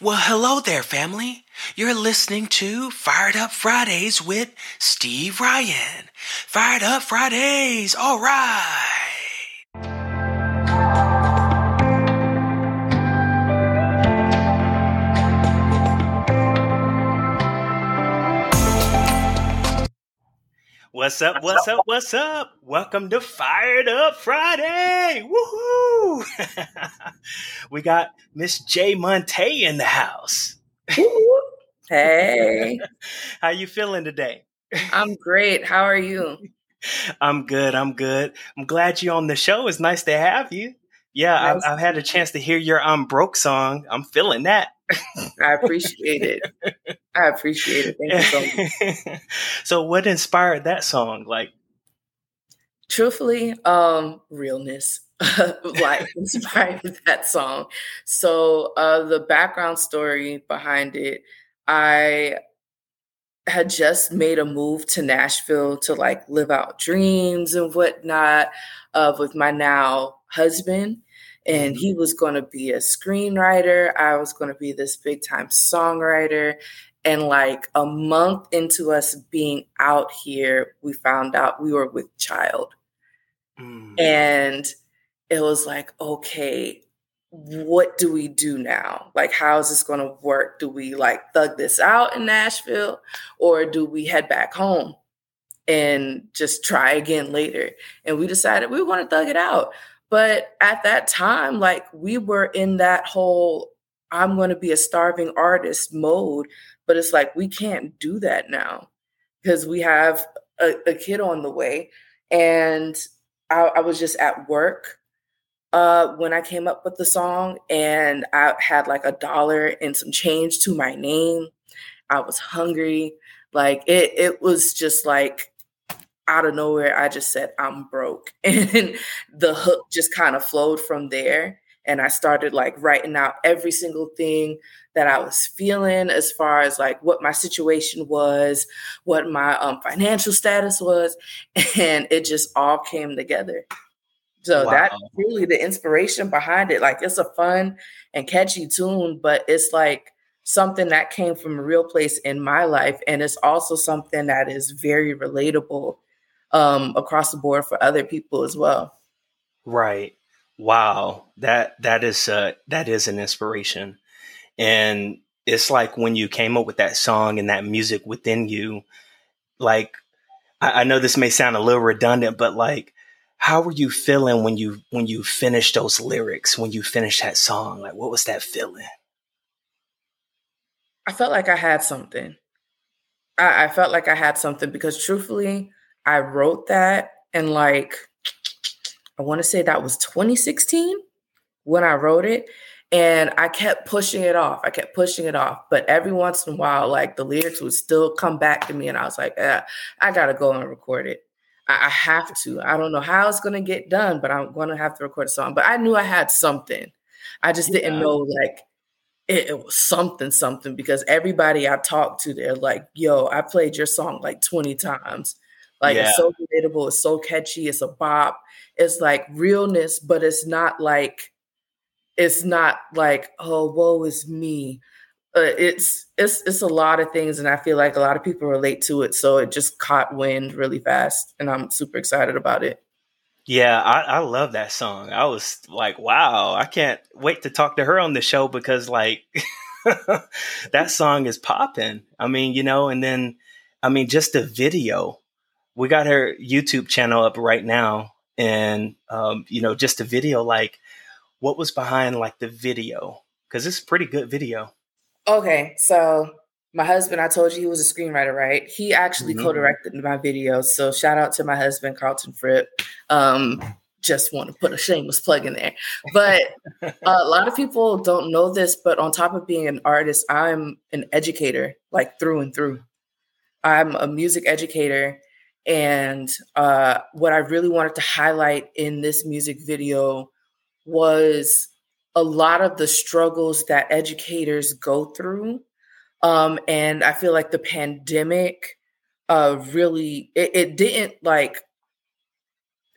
Well, hello there, family. You're listening to Fired Up Fridays with Steve Ryan. Fired Up Fridays, all right. What's up? What's up? What's up? Welcome to Fired Up Friday. Woohoo! we got Miss Jay Montae in the house. Hey. How you feeling today? I'm great. How are you? I'm good. I'm good. I'm glad you're on the show. It's nice to have you. Yeah, nice. I've, I've, had a chance to hear your "I'm Broke" song. I'm feeling that. I appreciate it. I appreciate it. Thank you so much. so, what inspired that song? Like, truthfully, um, realness. like inspired that song. So, uh, the background story behind it, I had just made a move to Nashville to like live out dreams and whatnot uh, with my now husband and he was going to be a screenwriter. I was going to be this big time songwriter. And like a month into us being out here, we found out we were with child. Mm. And it was like, okay, what do we do now? Like, how is this going to work? Do we like thug this out in Nashville or do we head back home and just try again later? And we decided we want to thug it out. But at that time, like we were in that whole I'm going to be a starving artist mode. But it's like we can't do that now because we have a, a, kid on the way. And I, I was just at work uh, when I came up with the song, and I had like a dollar and some change to my name. I was hungry. Like it, it was just like out of nowhere, I just said, I'm broke. And the hook just kind of flowed from there. And I started like writing out every single thing that I was feeling as far as like what my situation was, what my um, financial status was. And it just all came together. So wow. that's really the inspiration behind it. Like it's a fun and catchy tune, but it's like something that came from a real place in my life. And it's also something that is very relatable um, across the board for other people as well. Right. Wow. That that is uh, that is an inspiration, and it's like when you came up with that song and that music within you, like I, I know this may sound a little redundant, but like how were you feeling when you when you finished those lyrics when you finished that song like what was that feeling i felt like i had something I, I, felt like i had something because truthfully I wrote that and like I want to say that was 2016 when I wrote it. And I kept pushing it off. I kept pushing it off. But every once in a while, like the lyrics would still come back to me. And I was like, eh, I got to go and record it. I, I have to. I don't know how it's going to get done, but I'm going to have to record a song. But I knew I had something. I just yeah. didn't know like it, it, was something, something because everybody I talked to, they're like, yo, I played your song like 20 times. Like yeah. it's so relatable, it's so catchy, it's a bop. It's like realness, but it's not like it's not like oh woe is me. Uh, it's it's it's a lot of things, and I feel like a lot of people relate to it. So it just caught wind really fast, and I'm super excited about it. Yeah, I, I love that song. I was like, wow, I can't wait to talk to her on the show because like that song is popping. I mean, you know, and then I mean just the video we got her YouTube channel up right now, and um, you know, just a video like what was behind like the video because it's a pretty good video. Okay, so my husband, I told you he was a screenwriter, right? He actually mm-hmm. co-directed my video. So shout out to my husband, Carlton Fripp. Um, just want to put a shameless plug in there. But a lot of people don't know this, but on top of being an artist, I'm an educator, like through and through. I'm a music educator and uh, what I really wanted to highlight in this music video was a lot of the struggles that educators go through. Um, and I feel like the pandemic uh, really, it, it didn't like,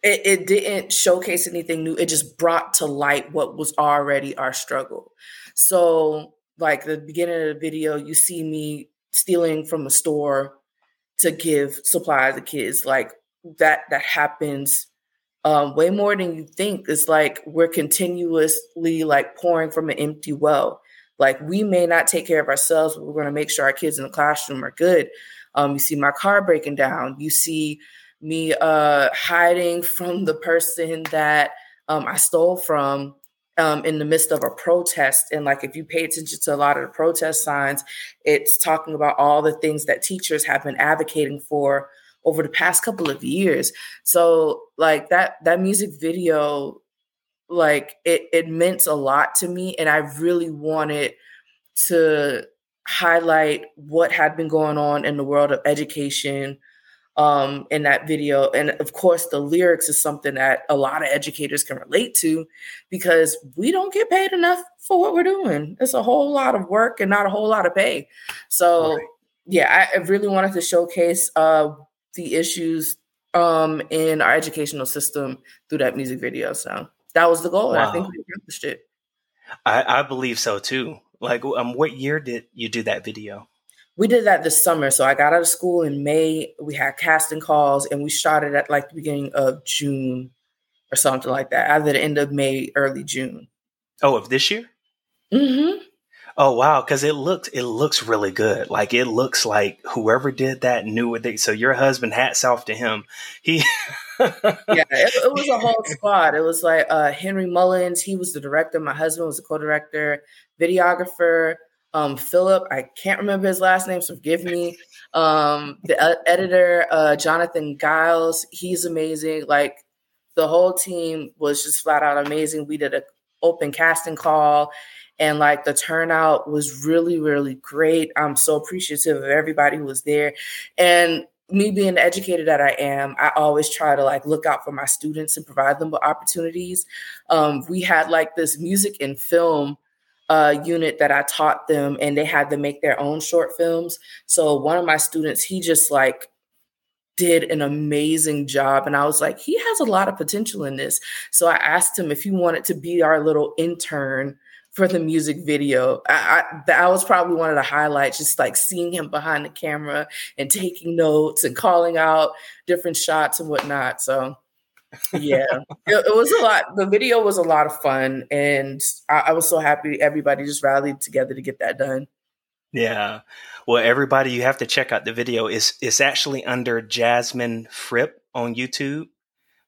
it, it didn't showcase anything new. It just brought to light what was already our struggle. So like the beginning of the video, you see me stealing from a store to give supplies to kids. Like that that happens um, way more than you think. It's like we're continuously like pouring from an empty well. Like we may not take care of ourselves, but we're going to make sure our kids in the classroom are good. Um, you see my car breaking down. You see me uh, hiding from the person that um, I stole from um, in the midst of a protest. And like, if you pay attention to a lot of the protest signs, it's talking about all the things that teachers have been advocating for over the past couple of years. So like that that music video, like it it meant a lot to me, and I really wanted to highlight what had been going on in the world of education um, in that video. And of course, the lyrics is something that a lot of educators can relate to because we don't get paid enough for what we're doing. It's a whole lot of work and not a whole lot of pay. So, right. yeah, I, really wanted to showcase uh, the issues um, in our educational system through that music video. So that was the goal. Wow. And I think we accomplished it. I, I believe so too. Like, um, what year did you do that video? We did that this summer. So I got out of school in May. We had casting calls and we shot it at like the beginning of June or something like that, either the end of May, early June. Oh, of this year? Mm-hmm. Oh wow, because it looks it looks really good. Like it looks like whoever did that knew what they. So your husband, hats off to him. He. yeah, it, it, was a whole squad. It was like uh, Henry Mullins. He was the director. My husband was the co-director, videographer um, Philip, I can't remember his last name, so forgive me. Um, the uh, editor, uh, Jonathan Giles, he's amazing. Like the whole team was just flat out amazing. We did an open casting call, and like the turnout was really, really great. I'm so appreciative of everybody who was there, and me being the educator that I am, I always try to like look out for my students and provide them with opportunities. Um, we had like this music and film uh, unit that I taught them, and they had to make their own short films. So one of my students, he just like did an amazing job. And I was like, he has a lot of potential in this. So I asked him if he wanted to be our little intern for the music video. I, I, that was probably one of the highlights, just like seeing him behind the camera and taking notes and calling out different shots and whatnot. So yeah, it, it, was a lot. The video was a lot of fun, and I, I was so happy everybody just rallied together to get that done. Yeah. Well, everybody, you have to check out the video. It's it's actually under Jasmine Fripp on YouTube.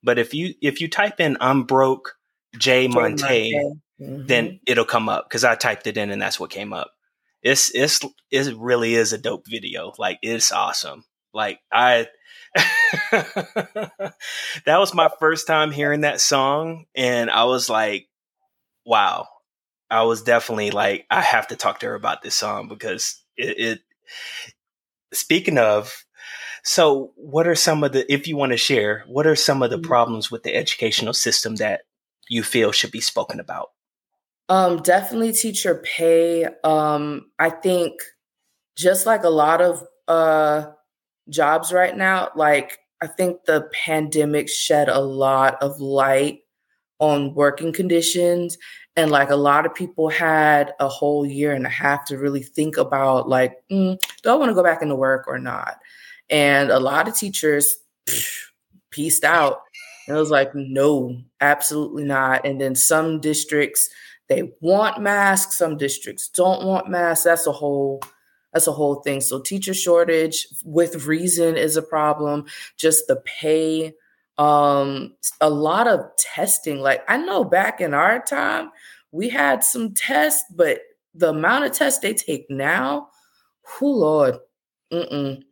But if you if you type in "I'm broke," Jay Montae, mm-hmm. then it'll come up because I typed it in and that's what came up. It's it's it really is a dope video. Like it's awesome. Like I that was my first time hearing that song, and I was like, wow. I was definitely like, I have to talk to her about this song because it, it speaking of so what are some of the if you want to share what are some of the mm-hmm. problems with the educational system that you feel should be spoken about um definitely teacher pay um i think just like a lot of uh jobs right now, like I think the pandemic shed a lot of light on working conditions and like a lot of people had a whole year and a half to really think about like mm, do i want to go back into work or not? And a lot of teachers psh, pieced out. And it was like no absolutely not. And then some districts they want masks some districts don't want masks. That's a whole that's a whole thing. So teacher shortage with reason is a problem. Just the pay, um, a lot of testing. Like I know back in our time, we had some tests, but the amount of tests they take now, who Lord, mm-mm.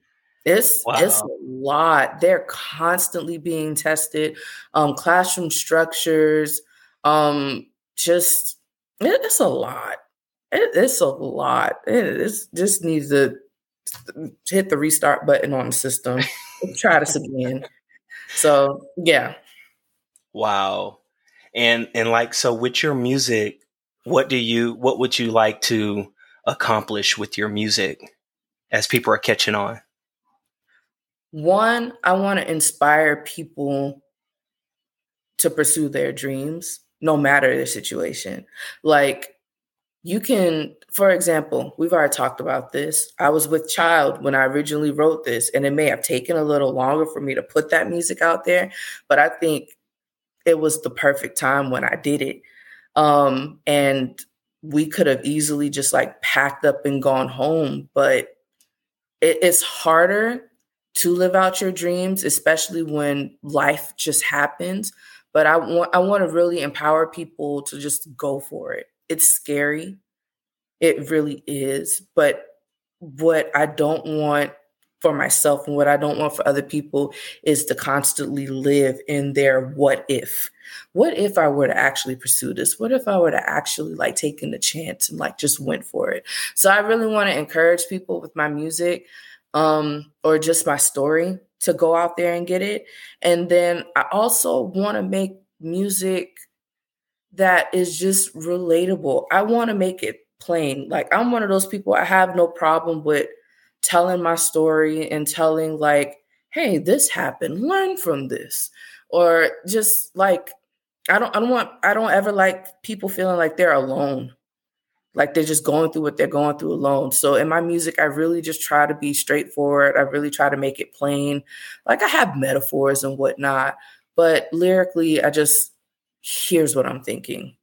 It's wow. it's a lot. They're constantly being tested. Um, classroom structures, um, just it, it's a lot it, it's a lot. It just needs to hit the restart button on the system. try this again. So yeah. Wow. And and like so with your music, what do you what would you like to accomplish with your music as people are catching on? One, I want to inspire people to pursue their dreams no matter their situation. Like you can, for example, we've already talked about this. I was with Child when I originally wrote this, and it may have taken a little longer for me to put that music out there, but I think it was the perfect time when I did it. Um, and we could have easily just like packed up and gone home, but it, it's harder to live out your dreams, especially when life just happens. But I want I want to really empower people to just go for it it's scary. It really is. But what I don't want for myself and what I don't want for other people is to constantly live in their what if. What if I were to actually pursue this? What if I were to actually like taking the chance and like just went for it? So I really want to encourage people with my music um or just my story to go out there and get it. And then I also want to make music that is just relatable. I want to make it plain. Like I'm one of those people I have no problem with telling my story and telling like, "Hey, this happened. Learn from this." Or just like I don't I don't want I don't ever like people feeling like they're alone. Like they're just going through what they're going through alone. So in my music, I really just try to be straightforward. I really try to make it plain. Like I have metaphors and whatnot, but lyrically, I just here's what I'm thinking.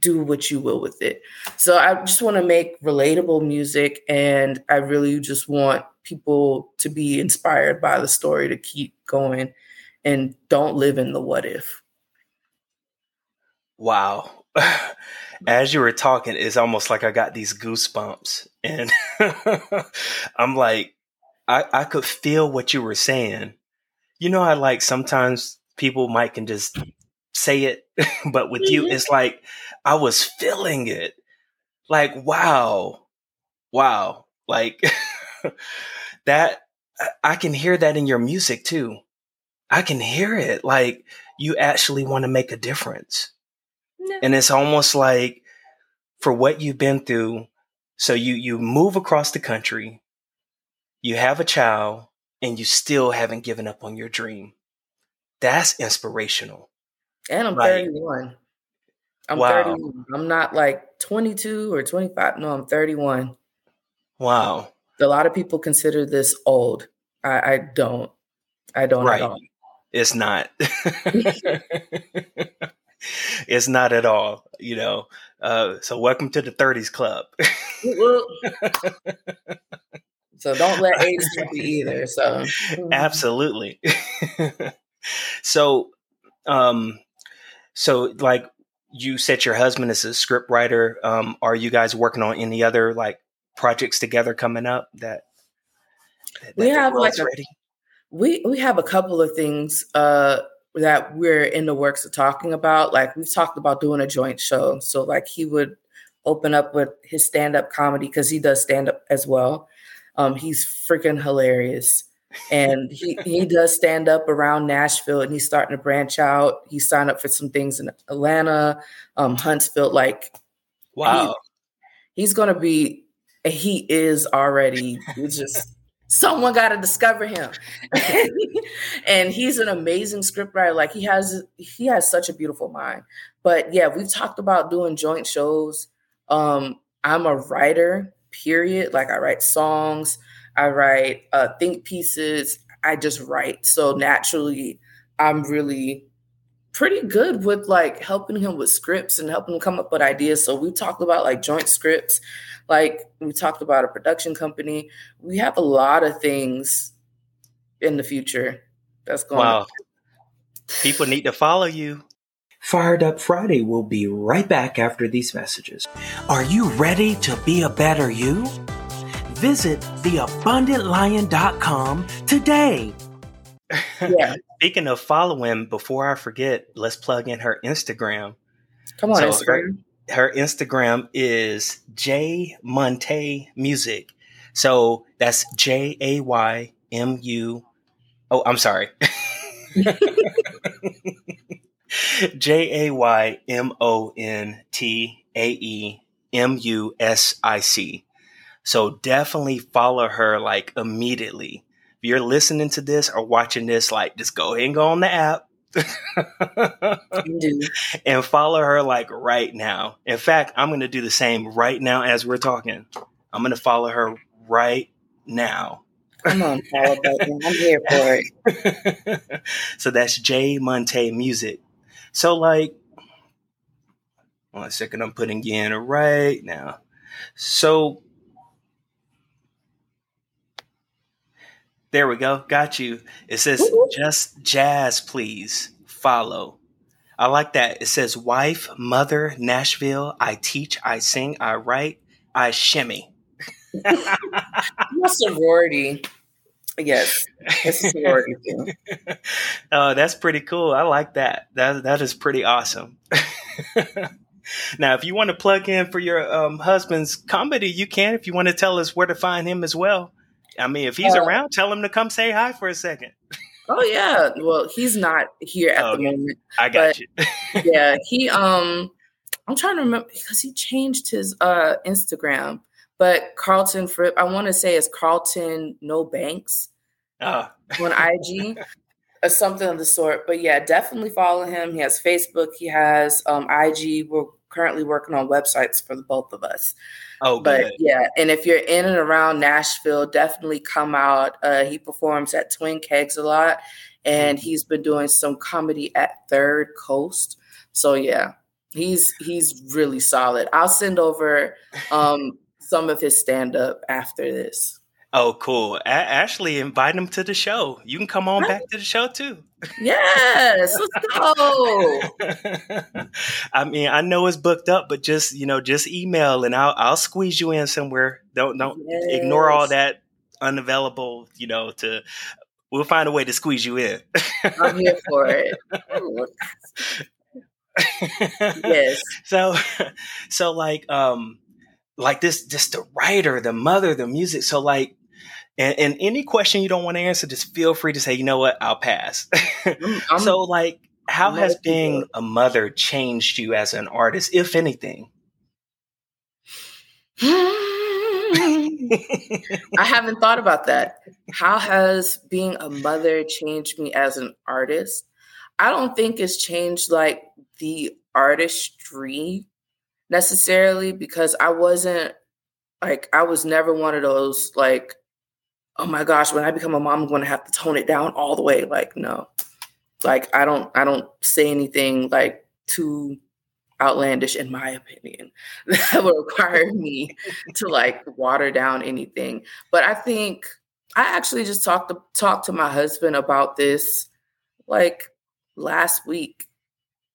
Do what you will with it. So I just want to make relatable music and I really just want people to be inspired by the story to keep going and don't live in the what if. Wow. As you were talking, it's almost like I got these goosebumps. And I'm like, I, I could feel what you were saying. You know, I like sometimes people might can just say it, but with you, mm-hmm. it's like I was feeling it. Like, wow, wow, like that. I can hear that in your music too. I can hear it. Like you actually want to make a difference. No. And it's almost like for what you've been through. So you, you move across the country, you have a child and you still haven't given up on your dream. That's inspirational. And I'm right. 31. I'm wow. 31. I'm not like 22 or 25. No, I'm 31. Wow. A lot of people consider this old. I, I don't. I don't right. at all. It's not. it's not at all, you know. Uh, so welcome to the 30s club. so don't let age be either. So absolutely. so um so, like you said, your husband is a script writer. Um, are you guys working on any other like projects together coming up that, that we have like a, we we have a couple of things uh, that we're in the works of talking about. Like we've talked about doing a joint show. So like he would open up with his stand up comedy because he does stand up as well. Um, he's freaking hilarious and he, he does stand up around Nashville and he's starting to branch out. He signed up for some things in Atlanta, um, Huntsville. Like, wow, he, he's going to be, he is already it's just someone got to discover him. and he's an amazing scriptwriter. Like, he has, he has such a beautiful mind. But yeah, we've talked about doing joint shows. Um, I'm a writer, period. Like, I write songs. I write uh, think pieces. I just write. So naturally, I'm really pretty good with like helping him with scripts and helping him come up with ideas. So we talked about like joint scripts, like we talked about a production company. We have a lot of things in the future that's going. Wow, people need to follow you. Fired Up Friday will be right back after these messages. Are you ready to be a better you? Visit theabundantlion.com today. Yeah. Speaking of following, before I forget, let's plug in her Instagram. Come on, so Instagram. Her, her Instagram is Jay Montae Music. So that's J A Y M U. Oh, I'm sorry. J A Y M O N T A E M U S I C. So definitely follow her like immediately. If you're listening to this or watching this, like just go ahead and go on the app, and follow her like right now. In fact, I'm going to do the same right now as we're talking. I'm going to follow her right now. Come on, follow button. I'm here for it. so that's Jay Montae Music. So like, one second, I'm putting you in right now. So There we go. Got you. It says just jazz, please. Follow. I like that. It says wife, mother, Nashville. I teach, I sing, I write, I shimmy. a sorority. Yes, a sorority thing. oh, that's pretty cool. I like that. That that is pretty awesome. now, if you want to plug in for your um, husband's comedy, you can. If you want to tell us where to find him as well. I mean, if he's uh, around, tell him to come say hi for a second. Oh yeah. Well, he's not here at the moment. I got you. yeah, he um I'm trying to remember because he changed his uh Instagram, but Carlton Fripp, I want to say is Carlton No Banks uh. on IG or something of the sort. But yeah, definitely follow him. He has Facebook, he has um IG. We're currently working on websites for the both of us. Oh, but good. yeah, and if you're in and around Nashville, definitely come out. Uh, he performs at Twin Kegs a lot, and mm-hmm. he's been doing some comedy at Third Coast. So yeah, he's he's really solid. I'll send over um, some of his stand up after this. Oh, cool. A- Ashley, invite him to the show. You can come on back to the show too. Yes, let's go. I mean, I know it's booked up, but just you know, just email and I'll I'll squeeze you in somewhere. Don't don't yes. ignore all that unavailable. You know, to we'll find a way to squeeze you in. I'm here for it. yes. So, so like, um, like this, just the writer, the mother, the music. So like, and, and, any question you don't want to answer, just feel free to say, you know what, I'll pass. So, like, how I'm has being a mother changed you as an artist, if anything? I haven't thought about that. How has being a mother changed me as an artist? I don't think it's changed like the artistry necessarily because I wasn't like I was never one of those like oh my gosh, when I become a mom, I'm going to have to tone it down all the way. Like, no, like I don't, I don't say anything like too outlandish in my opinion that would require me to like water down anything. But I think I actually just talked to talked to my husband about this like last week.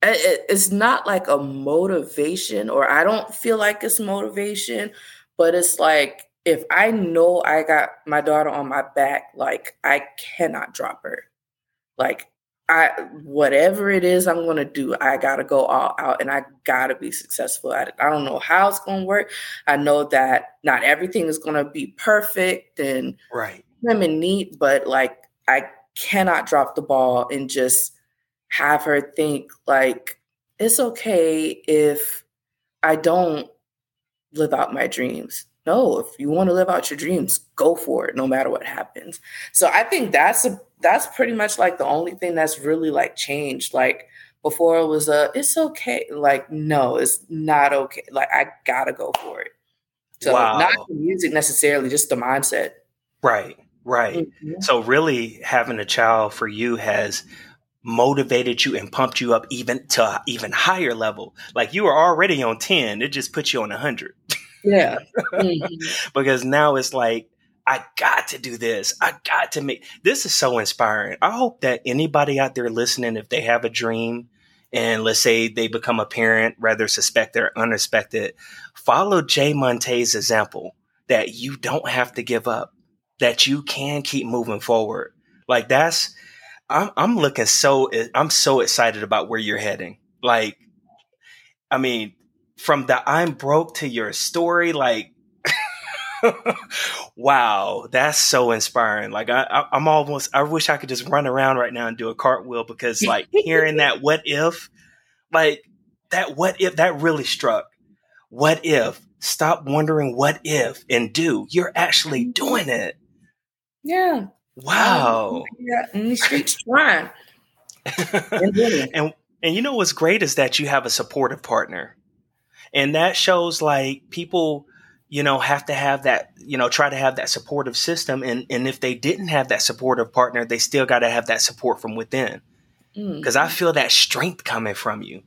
It, it's not like a motivation, or I don't feel like it's motivation, but it's like if I know I got my daughter on my back, like I cannot drop her. Like I whatever it is I'm gonna do, I gotta go all out and I gotta be successful at it. I don't know how it's gonna work. I know that not everything is gonna be perfect and right trim and neat, but like I cannot drop the ball and just have her think like it's okay if I don't live out my dreams no, if you want to live out your dreams, go for it no matter what happens. So I think that's a that's pretty much like the only thing that's really like changed. Like before it was a it's okay. Like, no, it's not okay. Like I gotta go for it. So wow. not the music necessarily, just the mindset. Right, right. Mm-hmm. So really having a child for you has motivated you and pumped you up even to even higher level. Like you were already on 10, it just put you on a 100. Yeah. Mm-hmm. because now it's like, I got to do this. I got to make this is so inspiring. I hope that anybody out there listening, if they have a dream and let's say they become a parent, rather suspected or unexpected, follow Jay Montae's example that you don't have to give up, that you can keep moving forward. Like that's, I'm, I'm looking so, I'm so excited about where you're heading. Like, I mean, from the I'm broke to your story, like, wow, that's so inspiring. Like, I, I, am almost, I wish I could just run around right now and do a cartwheel because, like, hearing that what if, like, that what if, that really struck. What if? Stop wondering what if and do. You're actually mm-hmm. doing it. Yeah. Um, wow. yeah, in the streets trying. and and you know what's great is that you have a supportive partner. And that shows like people, you know, have to have that, you know, try to have that supportive system. And and if they didn't have that supportive partner, they still gotta have that support from within. Because mm. I feel that strength coming from you.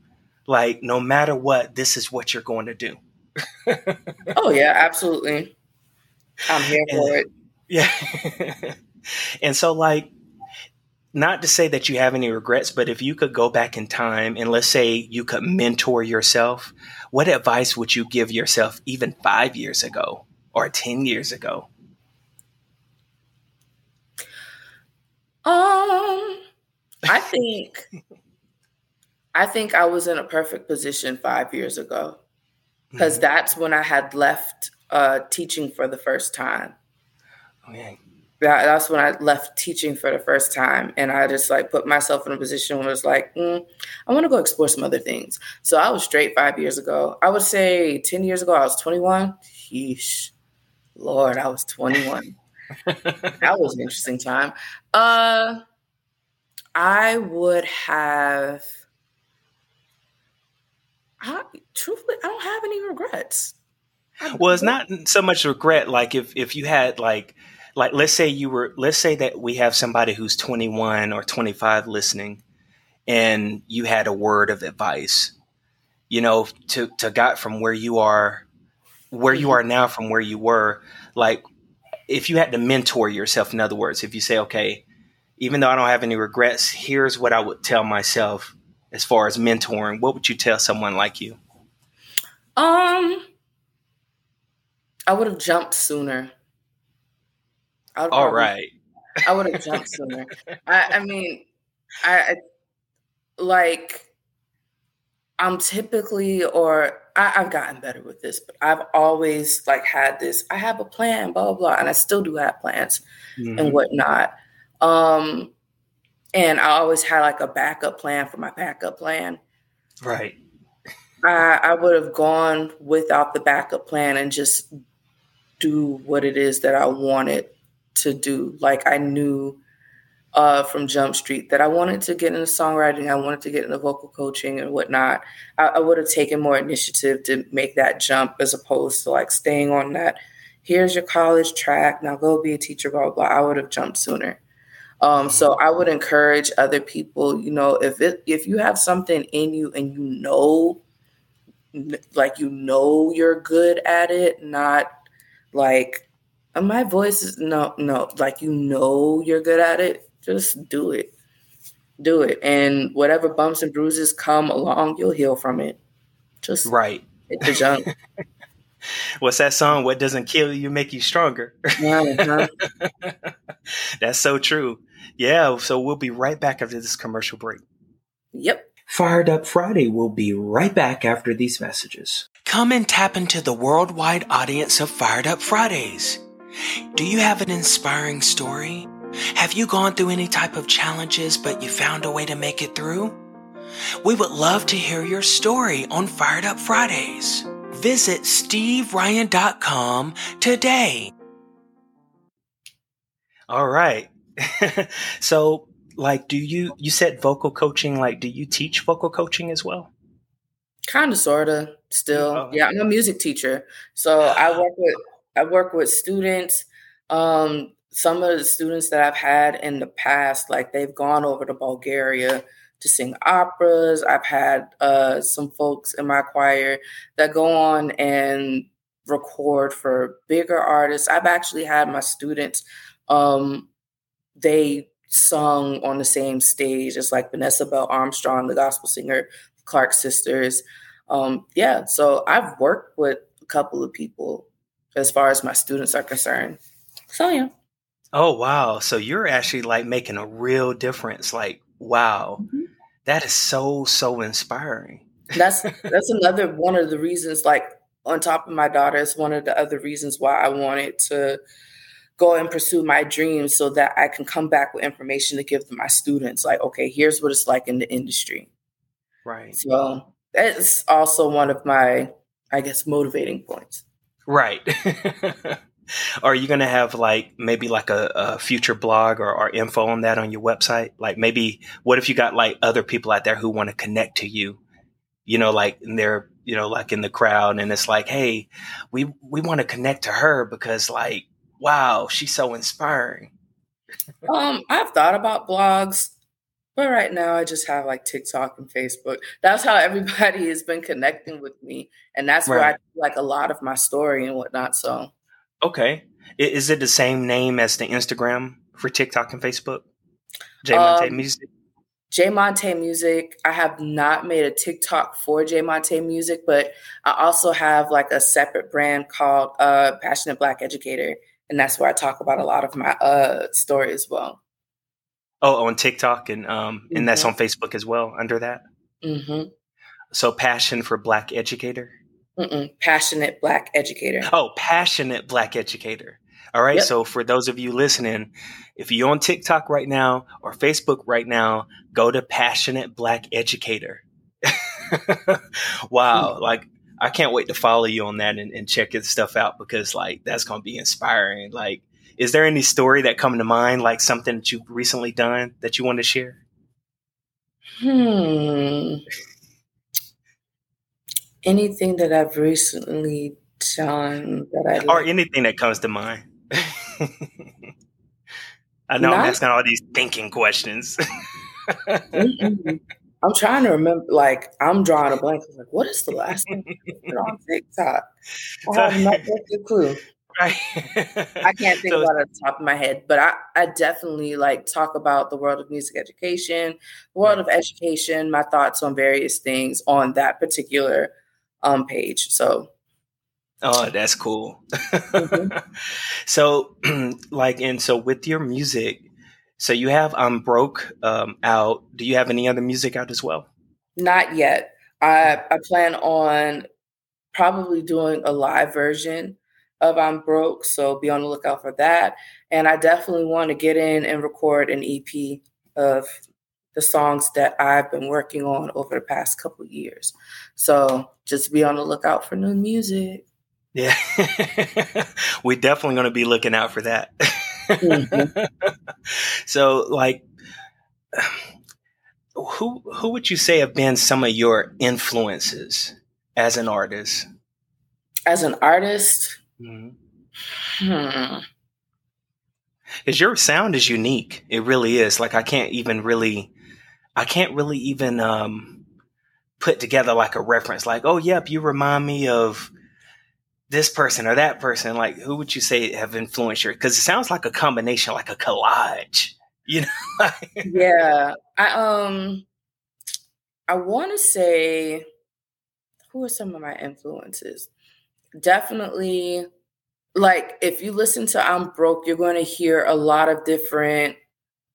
Like no matter what, this is what you're going to do. oh yeah, absolutely. I'm here and, for it. Yeah. and so like not to say that you have any regrets, but if you could go back in time and let's say you could mentor yourself, what advice would you give yourself even five years ago or 10 years ago? Um, I think, I think I was in a perfect position five years ago because mm-hmm. that's when I had left uh, teaching for the first time. Okay that, that's when I left teaching for the first time. And I just like put myself in a position where it's like, mm, I want to go explore some other things. So I was straight five years ago. I would say 10 years ago, I was 21. Yeesh. Lord, I was 21. that was an interesting time. Uh, I would have, I, truthfully, I don't have any regrets. Well, it's not so much regret. Like if, if you had like, like let's say you were let's say that we have somebody who's 21 or 25 listening and you had a word of advice you know to to got from where you are where you mm-hmm. are now from where you were like if you had to mentor yourself in other words if you say okay even though i don't have any regrets here's what i would tell myself as far as mentoring what would you tell someone like you um i would have jumped sooner I All right. I would have jumped sooner. I, I mean, I, I like I'm typically or I, have gotten better with this, but I've always like had this. I have a plan, blah blah, blah and I still do have plans mm-hmm. and whatnot. Um, and I always had like a backup plan for my backup plan. Right. I, I would have gone without the backup plan and just do what it is that I wanted to do. Like I knew uh, from Jump Street that I wanted to get into songwriting, I wanted to get into vocal coaching and whatnot. I, I would have taken more initiative to make that jump as opposed to like staying on that. Here's your college track. Now go be a teacher. Blah blah. blah. I would have jumped sooner. Um, so I would encourage other people. You know, if it if you have something in you and you know, like you know you're good at it, not like my voice is no, no, like you know you're good at it, just do it. Do it. And whatever bumps and bruises come along, you'll heal from it. Just right. Hit the jump. What's that song? What doesn't kill you make you stronger. uh-huh. That's so true. Yeah. So we'll be right back after this commercial break. Yep. Fired Up Friday will be right back after these messages. Come and tap into the worldwide audience of Fired Up Fridays. Do you have an inspiring story? Have you gone through any type of challenges but you found a way to make it through? We would love to hear your story on Fired Up Fridays. Visit steveryan.com today. All right. so, like, do you, you said vocal coaching, like, do you teach vocal coaching as well? Kind of, sort of, still. Oh. Yeah, I'm a music teacher. So I work with I work with students. Um, some of the students that I've had in the past, like they've gone over to Bulgaria to sing operas. I've had uh, some folks in my choir that go on and record for bigger artists. I've actually had my students, um, they sung on the same stage as like Vanessa Bell Armstrong, the gospel singer, Clark Sisters. Um, yeah, so I've worked with a couple of people as far as my students are concerned. So yeah. Oh wow! So you're actually like making a real difference. Like wow, mm-hmm. that is so so inspiring. That's that's another one of the reasons. Like on top of my daughter, it's one of the other reasons why I wanted to go and pursue my dreams so that I can come back with information to give to my students. Like, okay, here's what it's like in the industry. Right. So that's also one of my, I guess, motivating points. Right. Are you going to have like maybe like a, a future blog or, or, info on that on your website? Like maybe what if you got like other people out there who want to connect to you? You know, like they're you know like in the crowd, and it's like, hey, we we want to connect to her because like, wow, she's so inspiring. um, I've thought about blogs. But right now, I just have like TikTok and Facebook. That's how everybody has been connecting with me, and that's right. where I like a lot of my story and whatnot. So, okay, is it the same name as the Instagram for TikTok and Facebook? Jay Montae um, Music. Jay Montae Music. I have not made a TikTok for Jay Montae Music, but I also have like a separate brand called uh, Passionate Black Educator, and that's where I talk about a lot of my uh, story as well. Oh, on TikTok and um, mm-hmm. and that's mm-hmm. on Facebook as well under that. Mm-hmm. So passion for Black educator. Mm-mm. Passionate Black educator. Oh, passionate Black educator. All right. Yep. So for those of you listening, if you're on TikTok right now or Facebook right now, go to Passionate Black Educator. wow. Mm-hmm. Like I can't wait to follow you on that and, and check your stuff out because like that's gonna be inspiring. Like is there any story that come to mind, like something that you've recently done that you want to share? Hmm. Anything that I've recently done that I or anything that comes to mind. I know Not- I'm asking all these thinking questions. I'm trying to remember. Like I'm drawing a blank. I'm like, what is the last thing on TikTok? I have no clue. Right. I can't think so, about it top of my head, but I, I definitely like talk about the world of music education, world of education, my thoughts on various things on that particular um page. So Oh, that's cool. Mm-hmm. so like and so with your music, so you have I'm broke um out. Do you have any other music out as well? Not yet. I I plan on probably doing a live version of I'm Broke. So be on the lookout for that. And I definitely want to get in and record an EP of the songs that I've been working on over the past couple years. So just be on the lookout for new music. Yeah. We're definitely going to be looking out for that. mm-hmm. So like who who would you say have been some of your influences as an artist? As an artist, Mm-hmm. Hmm. Because your sound is unique. It really is. Like I can't even really, I can't really even um, put together like a reference. Like, oh, yep, you remind me of this person or that person. Like, who would you say have influenced you? Because it sounds like a combination, like a collage. You know? yeah. I um, I want to say, who are some of my influences? Definitely like if you listen to I'm Broke, you're going to hear a lot of different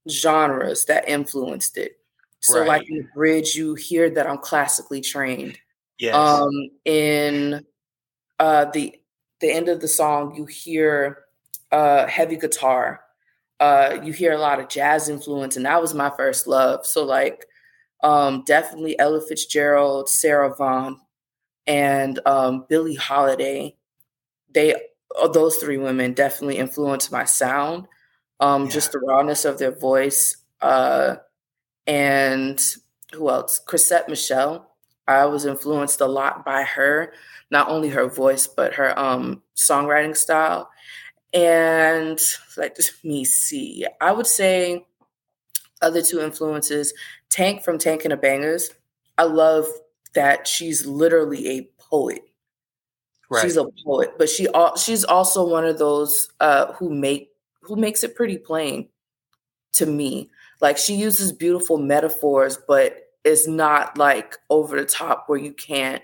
genres that influenced it. So right. like in the bridge, you hear that I'm classically trained. Yes. Um in uh the the end of the song, you hear uh heavy guitar. Uh you hear a lot of jazz influence, and that was my first love. So like um definitely Ella Fitzgerald, Sarah Vaughan, and um, Billie Holiday. They uh, those three women definitely influenced my sound. Um, yeah. Just the rawness of their voice. Uh, and who else? Chrisette Michele. I was influenced a lot by her, not only her voice but her um, songwriting style. And let me see. I would say other two influences: Tank from Tank and the Bangas. I love that she's literally a poet. Right. She's a poet, but she she's also one of those uh, who make who makes it pretty plain to me. Like she uses beautiful metaphors, but it's not like over the top where you can't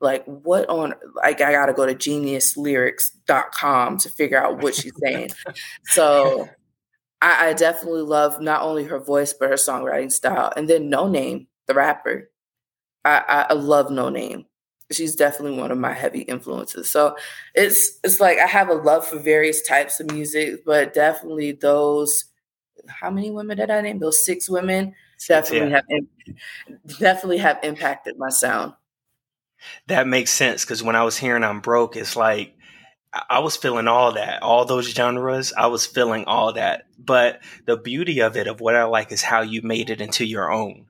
like what on like I gotta go to geniuslyrics.com to figure out what she's saying. so I, I, definitely love not only her voice but her songwriting style. And then Noname, the rapper. I, I love Noname. She's definitely one of my heavy influences. So it's it's like I have a love for various types of music, but definitely those. How many women did I name? Those six women definitely yeah. have definitely have impacted my sound. That makes sense because when I was hearing "I'm broke," it's like I was feeling all that, all those genres. I was feeling all that. But the beauty of it, of what I like, is how you made it into your own.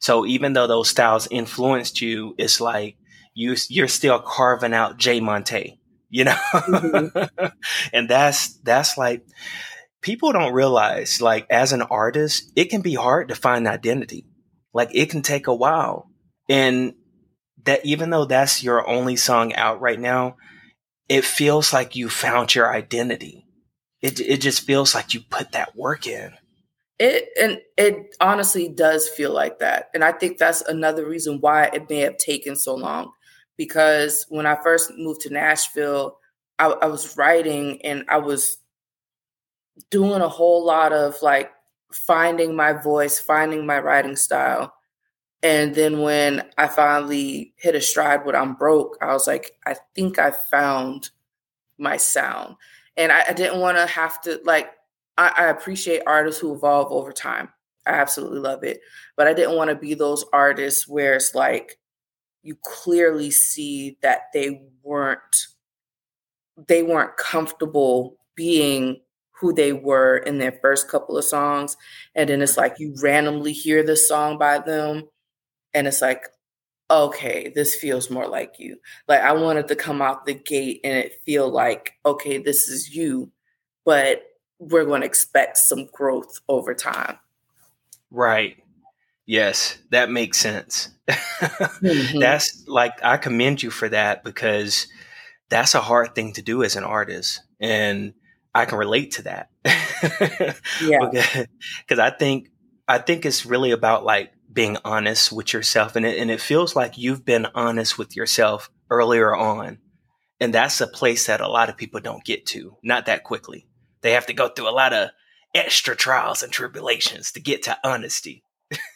So even though those styles influenced you, it's like you you're still carving out Jay Montae, you know. Mm-hmm. and that's that's like people don't realize, like as an artist, it can be hard to find identity. Like it can take a while, and that even though that's your only song out right now, it feels like you found your identity. It it just feels like you put that work in. It and it honestly does feel like that. And I think that's another reason why it may have taken so long. Because when I first moved to Nashville, I, I was writing and I was doing a whole lot of like finding my voice, finding my writing style. And then when I finally hit a stride when I'm broke, I was like, I think I found my sound. And I, I didn't want to have to like I, I appreciate artists who evolve over time. I absolutely love it. But I didn't want to be those artists where it's like you clearly see that they weren't they weren't comfortable being who they were in their first couple of songs and then it's like you randomly hear this song by them and it's like okay this feels more like you like i wanted to come out the gate and it feel like okay this is you but we're going to expect some growth over time. Right. Yes that makes sense. Mm-hmm. that's like i commend you for that because that's a hard thing to do as an artist and i can relate to that. Yeah. Because i think i think it's really about like being honest with yourself and it, and it feels like you've been honest with yourself earlier on and that's a place that a lot of people don't get to not that quickly they have to go through a lot of extra trials and tribulations to get to honesty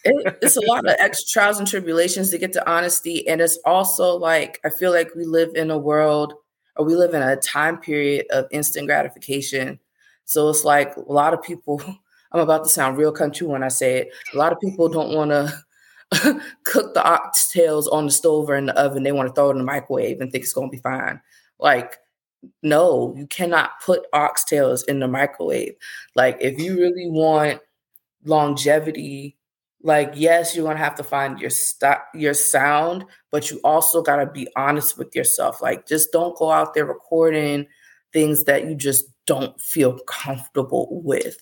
it, it's a lot of extra trials and tribulations to get to honesty and it's also like i feel like we live in a world or we live in a time period of instant gratification so it's like a lot of people I'm about to sound real country when I say it. A lot of people don't want to cook the oxtails on the stove or in the oven. They want to throw it in the microwave and think it's going to be fine. Like, no, you cannot put oxtails in the microwave. Like, if you really want longevity, like yes, you're gonna have to find your st- your sound, but you also gotta be honest with yourself. Like, just don't go out there recording things that you just don't feel comfortable with.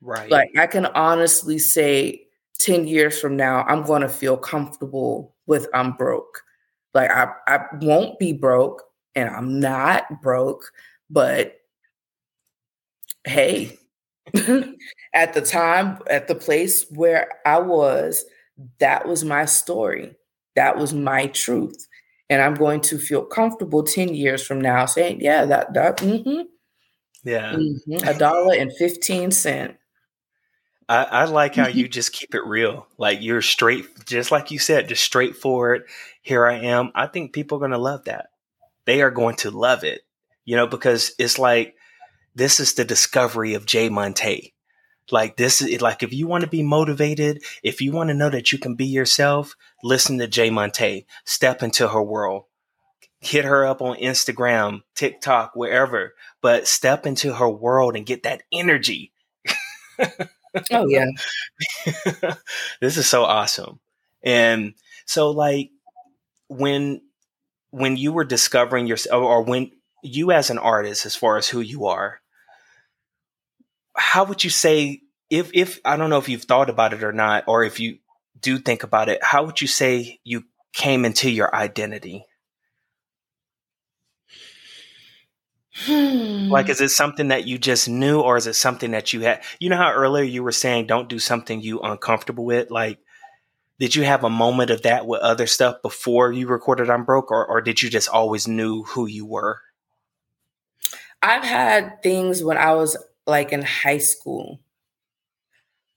Right. Like I can honestly say 10 years from now, I'm going to feel comfortable with I'm broke. Like I, I won't be broke and I'm not broke, but hey, at the time, at the place where I was, that was my story. That was my truth. And I'm going to feel comfortable 10 years from now saying, yeah, that, that, mm-hmm. Yeah. Mm-hmm, a dollar and 15 cent. I, I like how you just keep it real. Like you're straight, just like you said, just straightforward. Here I am. I think people are going to love that. They are going to love it, you know, because it's like this is the discovery of Jay Montae. Like this is like if you want to be motivated, if you want to know that you can be yourself, listen to Jay Montae. Step into her world. Hit her up on Instagram, TikTok, wherever, but step into her world and get that energy. Oh yeah. this is so awesome. And so like when when you were discovering yourself or when you as an artist as far as who you are, how would you say if if I don't know if you've thought about it or not or if you do think about it, how would you say you came into your identity? Hmm. Like, is it something that you just knew, or is it something that you had? You know how earlier you were saying don't do something you uncomfortable with. Like, did you have a moment of that with other stuff before you recorded I'm Broke, or, or did you just always knew who you were? I've had things when I was like in high school.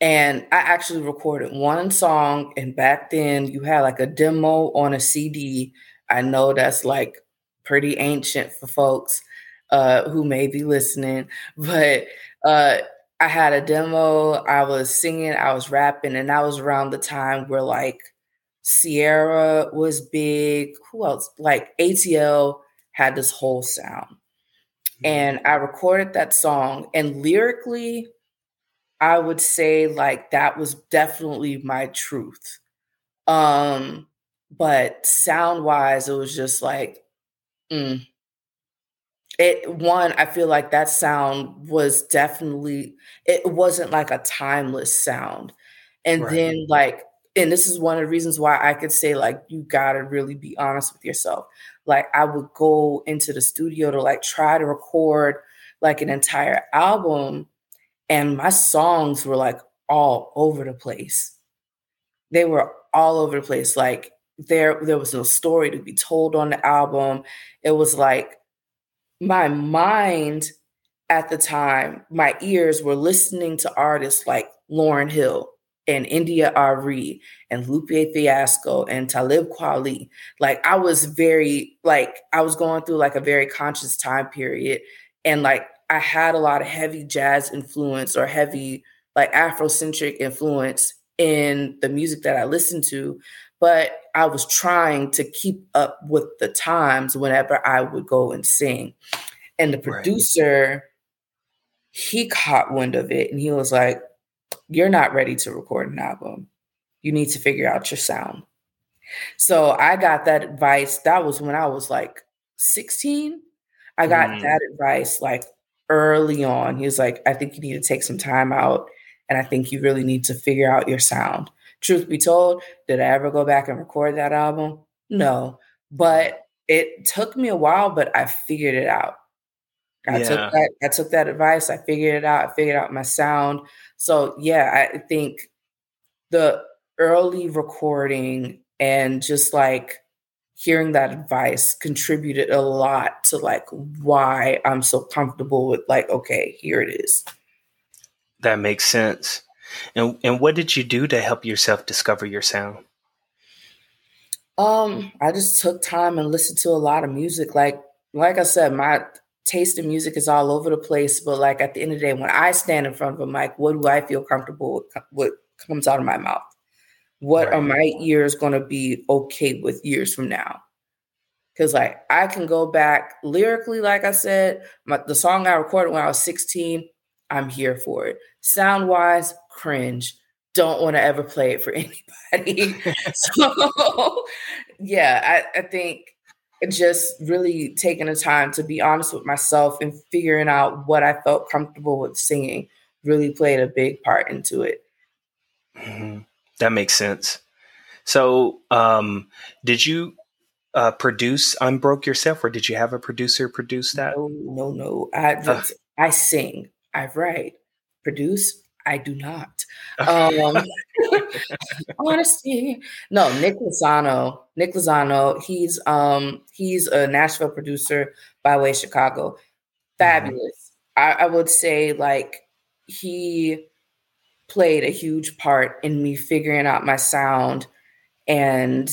And I actually recorded one song, and back then you had like a demo on a CD. I know that's like pretty ancient for folks uh, who may be listening, but uh, I had a demo. I was singing, I was rapping, and that was around the time where like Ciara was big. Who else? Like ATL had this whole sound. And I recorded that song, and lyrically, I would say like that was definitely my truth. Um, but sound wise, it was just like, mm. It one, I feel like that sound was definitely, it wasn't like a timeless sound. And right. then, like, and this is one of the reasons why I could say, like, you gotta really be honest with yourself. Like, I would go into the studio to like try to record like an entire album, and my songs were like all over the place. They were all over the place. Like, there, there was no story to be told on the album. It was like my mind at the time, my ears were listening to artists like Lauryn Hill, and India.Arie and Lupe Fiasco and Talib Kweli. Like I was very like I was going through like a very conscious time period and like I had a lot of heavy jazz influence or heavy like Afrocentric influence in the music that I listened to, but I was trying to keep up with the times whenever I would go and sing. And the producer, right. he caught wind of it and he was like, you're not ready to record an album. You need to figure out your sound. So I got that advice. That was when I was like 16. I got mm. that advice like early on. He was like, I think you need to take some time out and I think you really need to figure out your sound. Truth be told, did I ever go back and record that album? No. But it took me a while, but I figured it out. I yeah. took that I took that advice, I figured it out, I figured out my sound. So yeah, I think the early recording and just like hearing that advice contributed a lot to like why I'm so comfortable with like, okay, here it is. That makes sense. And and what did you do to help yourself discover your sound? Um, I just took time and listened to a lot of music. Like like I said, my taste in music is all over the place, but like at the end of the day, when I stand in front of a mic, what do I feel comfortable with? What comes out of my mouth? What right. are my ears going to be okay with years from now? Because like I can go back lyrically, like I said, my, the song I recorded when I was 16, I'm here for it. Sound wise, cringe. Don't want to ever play it for anybody. so yeah, I, I think just really taking the time to be honest with myself and figuring out what I felt comfortable with singing really played a big part into it. Mm-hmm. That makes sense. So, um, did you uh, produce "I'm Broke" yourself, or did you have a producer produce that? No, no, no. I uh. I sing, I write, produce. I do not. Um, honesty. No, Nick Lozano. Nick Lozano. He's um he's a Nashville producer by way Chicago. Mm-hmm. Fabulous. Mm-hmm. I, I would say like he played a huge part in me figuring out my sound and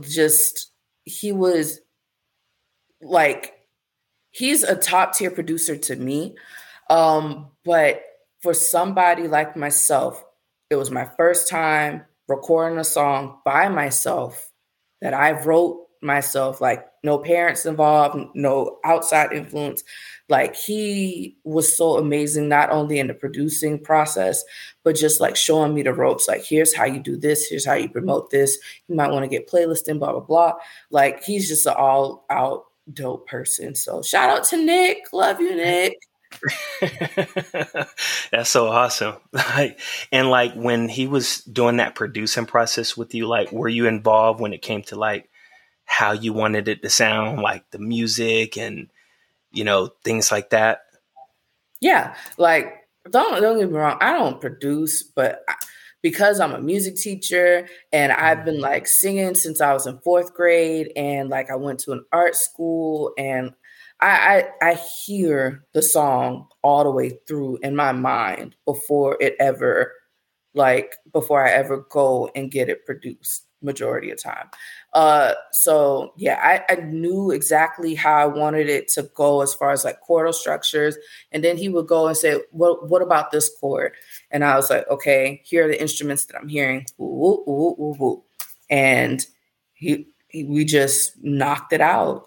just he was like he's a top tier producer to me um but for somebody like myself, it was my first time recording a song by myself that I wrote myself, like no parents involved, no outside influence. Like he was so amazing, not only in the producing process, but just like showing me the ropes. Like, here's how you do this, here's how you promote this. You might want to get playlisting, blah, blah, blah. Like, he's just an all out dope person. So, shout out to Nick. Love you, Nick. That's so awesome. Like and like when he was doing that producing process with you, like were you involved when it came to like how you wanted it to sound, like the music and you know, things like that? Yeah. Like don't don't get me wrong, I don't produce, but I, because I'm a music teacher and I've been mm-hmm. like singing since I was in fourth grade and like I went to an art school and I, I, I hear the song all the way through in my mind before it ever like before I ever go and get it produced majority of time. Uh so yeah, I, I knew exactly how I wanted it to go as far as like chordal structures. And then he would go and say, What what about this chord? And I was like, okay, here are the instruments that I'm hearing. Ooh, ooh, ooh, and he, he we just knocked it out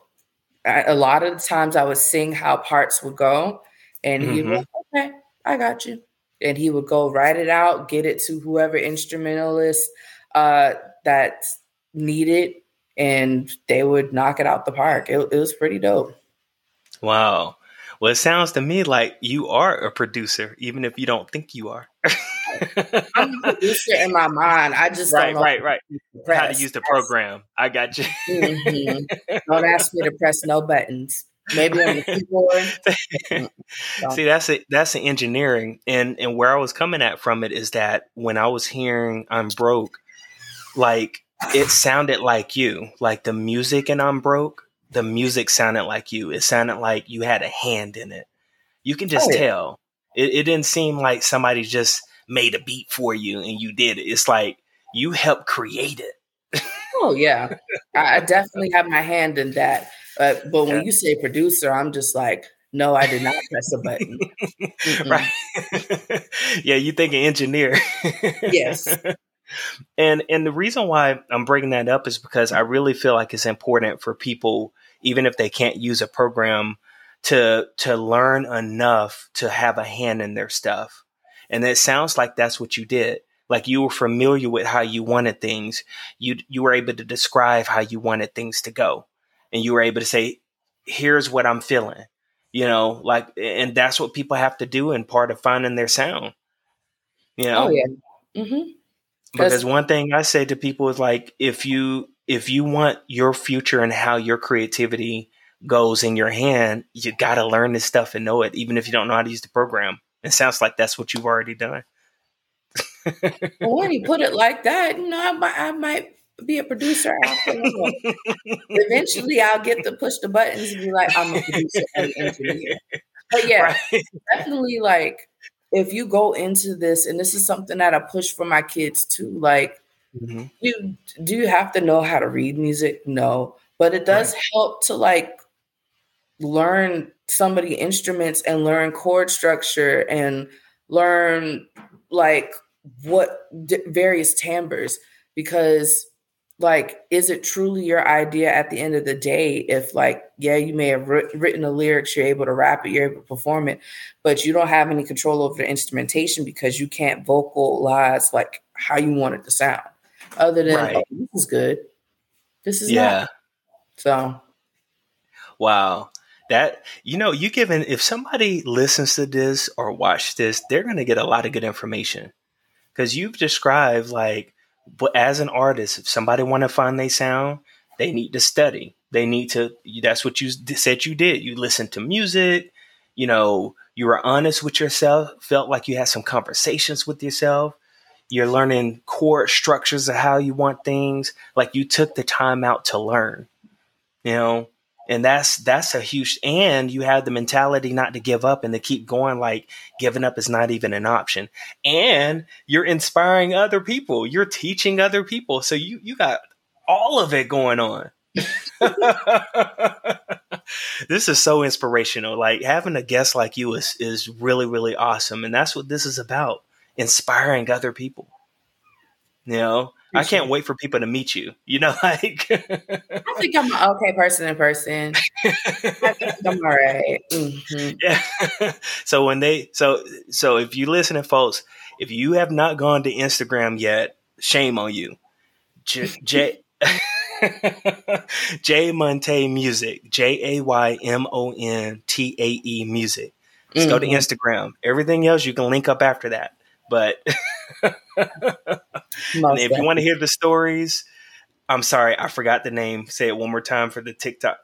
a lot of the times I would sing how parts would go, and he mm-hmm. would, okay, I got you. And he would go write it out, get it to whoever instrumentalist uh, that needed, and they would knock it out the park. It, it was pretty dope. Wow. Well, it sounds to me like you are a producer, even if you don't think you are. I'm a producer in my mind. I just right, right, right. How to use the program? I got you. mm-hmm. Don't ask me to press no buttons. Maybe on the keyboard. See, that's it. That's the engineering, and and where I was coming at from it is that when I was hearing "I'm Broke," like it sounded like you, like the music and "I'm Broke." The music sounded like you. It sounded like you had a hand in it. You can just oh, yeah. tell. It, it didn't seem like somebody just made a beat for you and you did it. It's like you helped create it. oh yeah, I definitely have my hand in that. Uh, but when yeah. you say producer, I'm just like, no, I did not press a button. right? yeah, you think an engineer. yes. And and the reason why I'm bringing that up is because I really feel like it's important for people, even if they can't use a program, to to learn enough to have a hand in their stuff. And it sounds like that's what you did. Like you were familiar with how you wanted things. You you were able to describe how you wanted things to go. And you were able to say, here's what I'm feeling. You know, like and that's what people have to do in part of finding their sound. You know? Oh yeah. Mm-hmm. Because one thing I say to people is like if you if you want your future and how your creativity goes in your hand, you got to learn this stuff and know it, even if you don't know how to use the program. It sounds like that's what you've already done. well, when you put it like that, you know, I might, I might be a producer after. Eventually, I'll get to push the buttons and be like, I'm a producer and engineer. But yeah, right. definitely like if you go into this, and this is something that I push for my kids too, like mm-hmm. you do you have to know how to read music? No. But it does right. help to like learn some of the instruments and learn chord structure and learn like what d- various timbres. Because like is it truly your idea at the end of the day if like yeah you may have written the lyrics you're able to rap it you're able to perform it but you don't have any control over the instrumentation because you can't vocalize like how you want it to sound other than right. oh, this is good. This is yeah. Not. so. Wow that you know you given if somebody listens to this or watch this they're going to get a lot of good information. Because you've described like as an artist if somebody want to find their sound they need to study. They need to that's what you said you did. You listened to music you know you were honest with yourself felt like you had some conversations with yourself. You're learning chord structures of how you want things. Like you took the time out to learn you know and that's that's a huge and you have the mentality not to give up and to keep going like giving up is not even an option. And you're inspiring other people. You're teaching other people. So you you got all of it going on. This is so inspirational. Like having a guest like you is is really really awesome. And that's what this is about inspiring other people. You know I can't wait for people to meet you. You know, like I think I'm an okay person in person. I think I'm all right. mm-hmm. Yeah. so when they so so if you listen to folks, if you have not gone to Instagram yet, shame on you. J, J Jay Montae Music, J A Y M O N T A E Music. Just mm-hmm. go to mm-hmm. Instagram. Everything else you can link up after that. But if you want to hear the stories, I'm sorry, I forgot the name. Say it one more time for the TikTok.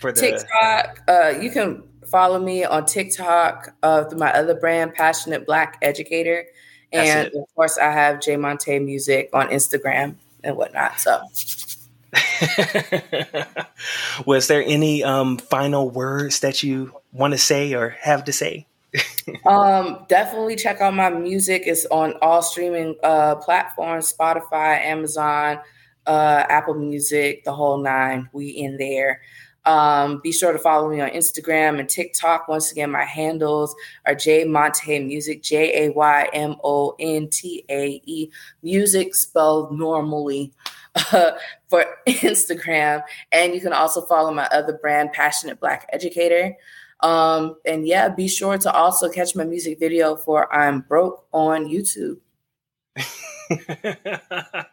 For the TikTok, uh, you can follow me on TikTok uh, through my other brand, Passionate Black Educator, and of course, I have Jay Montae Music on Instagram and whatnot. So. Was there any um, final words that you want to say or have to say? Um, definitely check out my music. It's on all streaming uh, platforms: Spotify, Amazon, uh, Apple Music, the whole nine. We in there. Um, be sure to follow me on Instagram and TikTok. Once again, my handles are Jay Montae Music, J A Y M O N T A E Music, spelled normally. uh, for Instagram. And you can also follow my other brand, Passionate Black Educator. Um, and yeah, be sure to also catch my music video for I'm Broke on YouTube.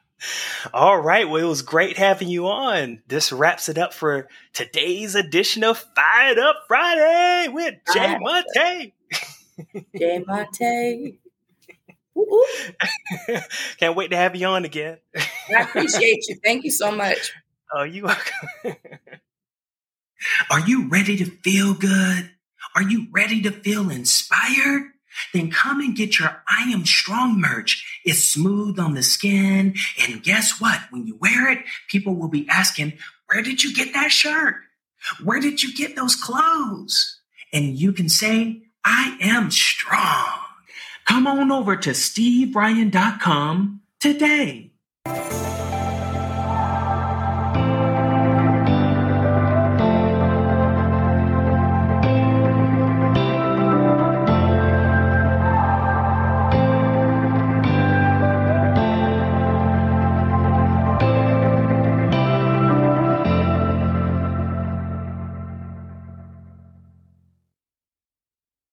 All right. Well, it was great having you on. This wraps it up for today's edition of Fired Up Friday with Jay Montae. Jay Montae. Can't wait to have you on again. I appreciate you. Thank you so much. Oh, you welcome. Are you ready to feel good? Are you ready to feel inspired? Then come and get your I Am Strong merch. It's smooth on the skin. And guess what? When you wear it, people will be asking, Where did you get that shirt? Where did you get those clothes? And you can say, I am strong. Come on over to steveryan.com today.